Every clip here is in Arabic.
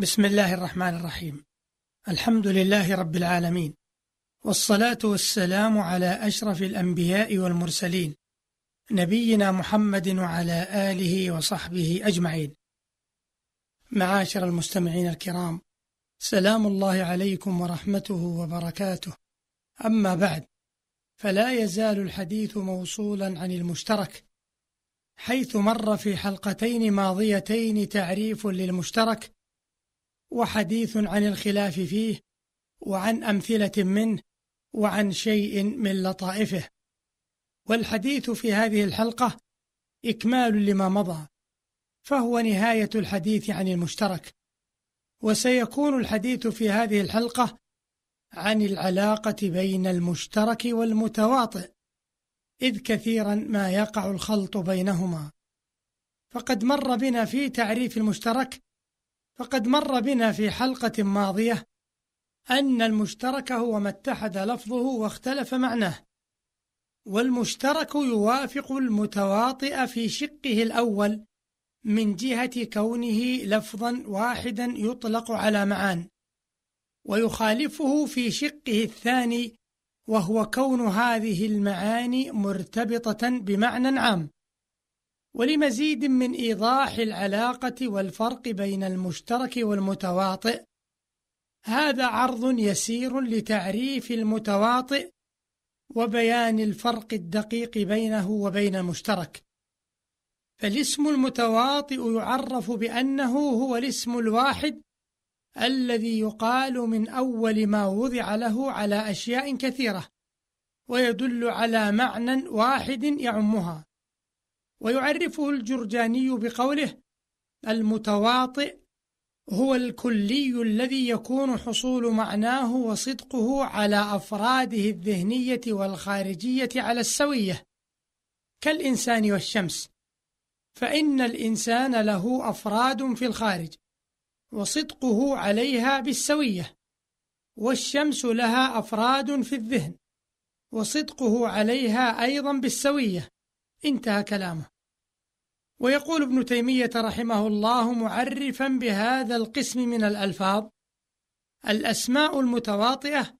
بسم الله الرحمن الرحيم. الحمد لله رب العالمين. والصلاة والسلام على أشرف الأنبياء والمرسلين نبينا محمد وعلى آله وصحبه أجمعين. معاشر المستمعين الكرام سلام الله عليكم ورحمته وبركاته. أما بعد فلا يزال الحديث موصولا عن المشترك حيث مر في حلقتين ماضيتين تعريف للمشترك وحديث عن الخلاف فيه وعن أمثلة منه وعن شيء من لطائفه. والحديث في هذه الحلقة إكمال لما مضى فهو نهاية الحديث عن المشترك. وسيكون الحديث في هذه الحلقة عن العلاقة بين المشترك والمتواطئ إذ كثيرا ما يقع الخلط بينهما. فقد مر بنا في تعريف المشترك فقد مر بنا في حلقة ماضية أن المشترك هو ما اتحد لفظه واختلف معناه والمشترك يوافق المتواطئ في شقه الأول من جهة كونه لفظا واحدا يطلق على معان ويخالفه في شقه الثاني وهو كون هذه المعاني مرتبطة بمعنى عام. ولمزيد من إيضاح العلاقة والفرق بين المشترك والمتواطئ. هذا عرض يسير لتعريف المتواطئ وبيان الفرق الدقيق بينه وبين المشترك. فالاسم المتواطئ يعرف بأنه هو الاسم الواحد الذي يقال من أول ما وضع له على أشياء كثيرة ويدل على معنى واحد يعمها. ويعرفه الجرجاني بقوله المتواطئ هو الكلي الذي يكون حصول معناه وصدقه على أفراده الذهنية والخارجية على السوية كالإنسان والشمس فإن الإنسان له أفراد في الخارج وصدقه عليها بالسوية والشمس لها أفراد في الذهن وصدقه عليها أيضا بالسوية. انتهى كلامه. ويقول ابن تيمية رحمه الله معرفا بهذا القسم من الألفاظ الأسماء المتواطئة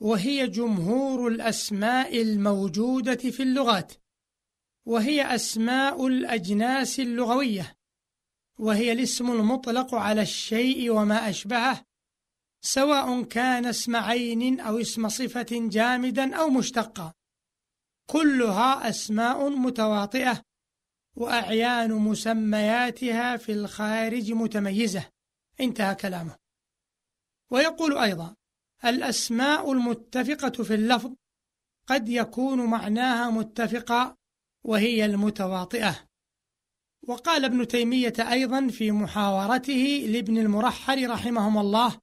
وهي جمهور الأسماء الموجودة في اللغات وهي أسماء الأجناس اللغوية وهي الاسم المطلق على الشيء وما أشبهه سواء كان اسم عين أو اسم صفة جامدا أو مشتقا. كلها أسماء متواطئة وأعيان مسمياتها في الخارج متميزة. انتهى كلامه. ويقول أيضا الأسماء المتفقة في اللفظ قد يكون معناها متفقا وهي المتواطئة. وقال ابن تيمية أيضا في محاورته لابن المرحل رحمهم الله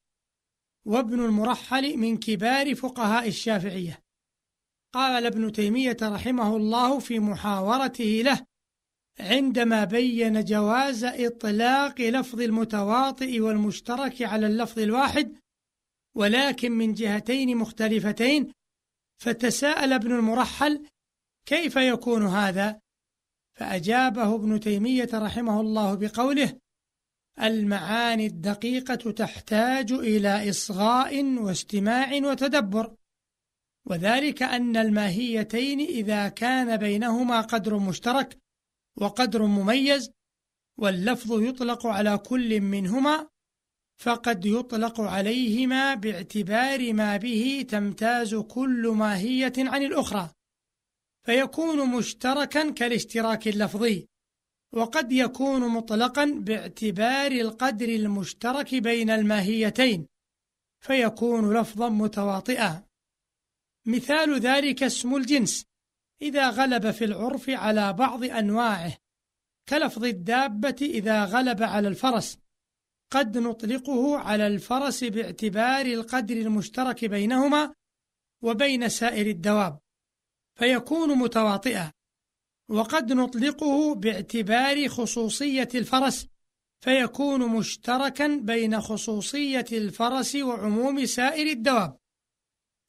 وابن المرحل من كبار فقهاء الشافعية. قال ابن تيمية رحمه الله في محاورته له عندما بين جواز إطلاق لفظ المتواطئ والمشترك على اللفظ الواحد ولكن من جهتين مختلفتين فتساءل ابن المرحل كيف يكون هذا؟ فأجابه ابن تيمية رحمه الله بقوله: المعاني الدقيقة تحتاج إلى إصغاء واستماع وتدبر، وذلك أن الماهيتين إذا كان بينهما قدر مشترك وقدر مميز واللفظ يطلق على كل منهما فقد يطلق عليهما باعتبار ما به تمتاز كل ماهية عن الأخرى فيكون مشتركا كالاشتراك اللفظي وقد يكون مطلقا باعتبار القدر المشترك بين الماهيتين فيكون لفظا متواطئا. مثال ذلك اسم الجنس إذا غلب في العرف على بعض أنواعه كلفظ الدابة إذا غلب على الفرس قد نطلقه على الفرس باعتبار القدر المشترك بينهما وبين سائر الدواب فيكون متواطئا وقد نطلقه باعتبار خصوصية الفرس فيكون مشتركا بين خصوصية الفرس وعموم سائر الدواب.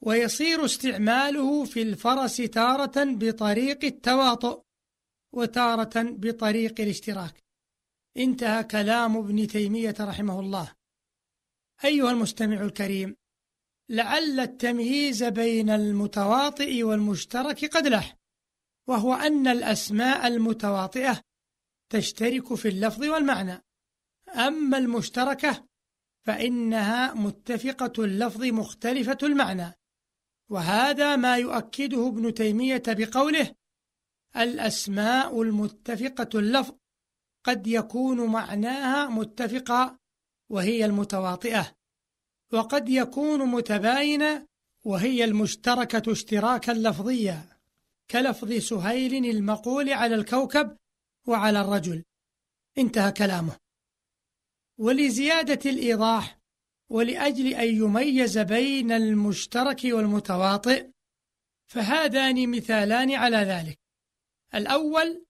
ويصير استعماله في الفرس تارة بطريق التواطؤ وتارة بطريق الاشتراك. انتهى كلام ابن تيمية رحمه الله. أيها المستمع الكريم لعل التمييز بين المتواطئ والمشترك قد لح وهو أن الأسماء المتواطئة تشترك في اللفظ والمعنى. أما المشتركة فإنها متفقة اللفظ مختلفة المعنى. وهذا ما يؤكده ابن تيمية بقوله الأسماء المتفقة اللفظ قد يكون معناها متفقة وهي المتواطئة وقد يكون متباينة وهي المشتركة اشتراكا لفظيا كلفظ سهيل المقول على الكوكب وعلى الرجل. انتهى كلامه. ولزيادة الإيضاح ولأجل أن يميز بين المشترك والمتواطئ فهذان مثالان على ذلك. الأول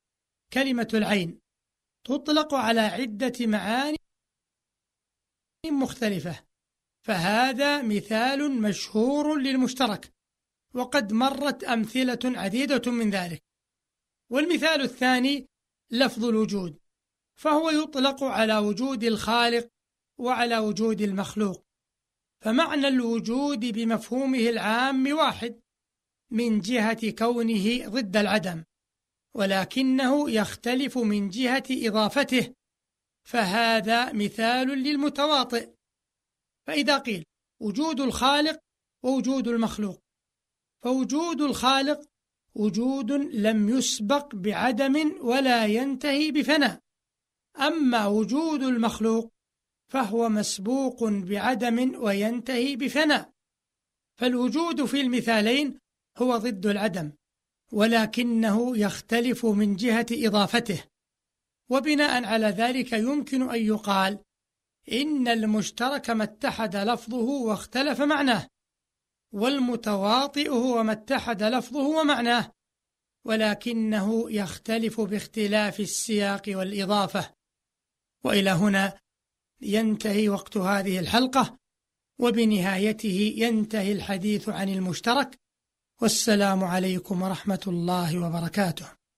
كلمة العين. تطلق على عدة معاني مختلفة فهذا مثال مشهور للمشترك وقد مرت أمثلة عديدة من ذلك. والمثال الثاني لفظ الوجود فهو يطلق على وجود الخالق وعلى وجود المخلوق. فمعنى الوجود بمفهومه العام واحد من جهة كونه ضد العدم ولكنه يختلف من جهة إضافته. فهذا مثال للمتواطئ. فإذا قيل وجود الخالق ووجود المخلوق فوجود الخالق وجود لم يسبق بعدم ولا ينتهي بفناء. أما وجود المخلوق فهو مسبوق بعدم وينتهي بفناء. فالوجود في المثالين هو ضد العدم ولكنه يختلف من جهة إضافته. وبناء على ذلك يمكن أن يقال إن المشترك ما اتحد لفظه واختلف معناه والمتواطئ هو ما اتحد لفظه ومعناه ولكنه يختلف باختلاف السياق والإضافة. وإلى هنا ينتهي وقت هذه الحلقة وبنهايته ينتهي الحديث عن المشترك. والسلام عليكم ورحمة الله وبركاته.